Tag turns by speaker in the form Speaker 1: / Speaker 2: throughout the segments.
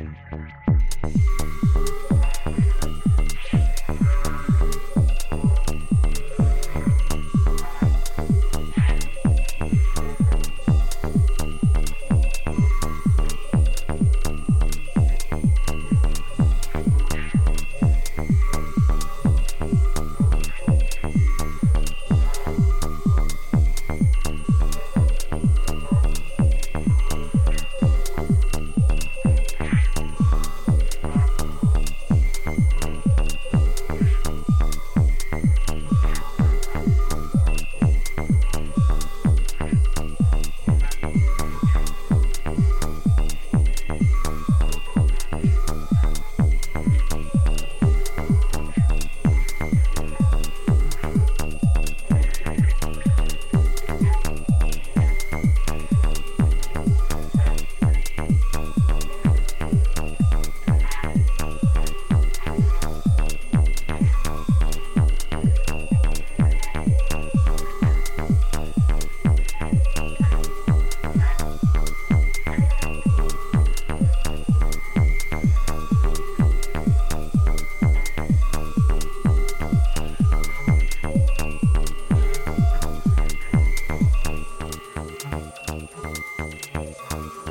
Speaker 1: Thank you. Bye.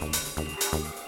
Speaker 1: Thank you.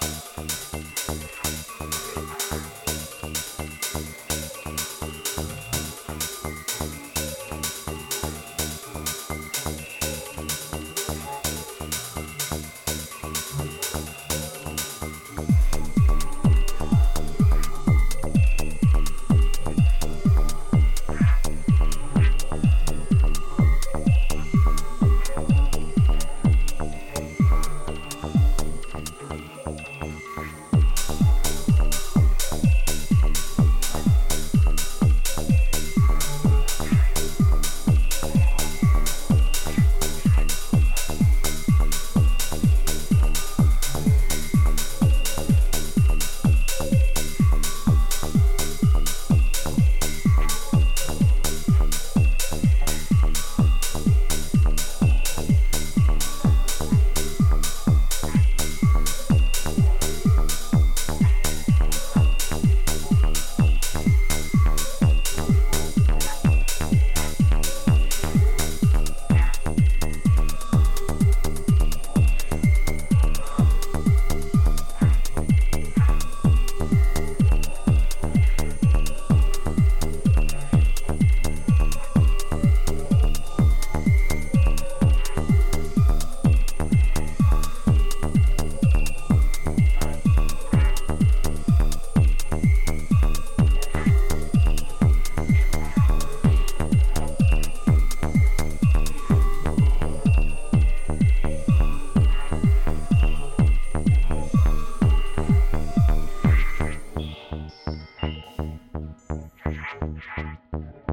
Speaker 1: Thank you.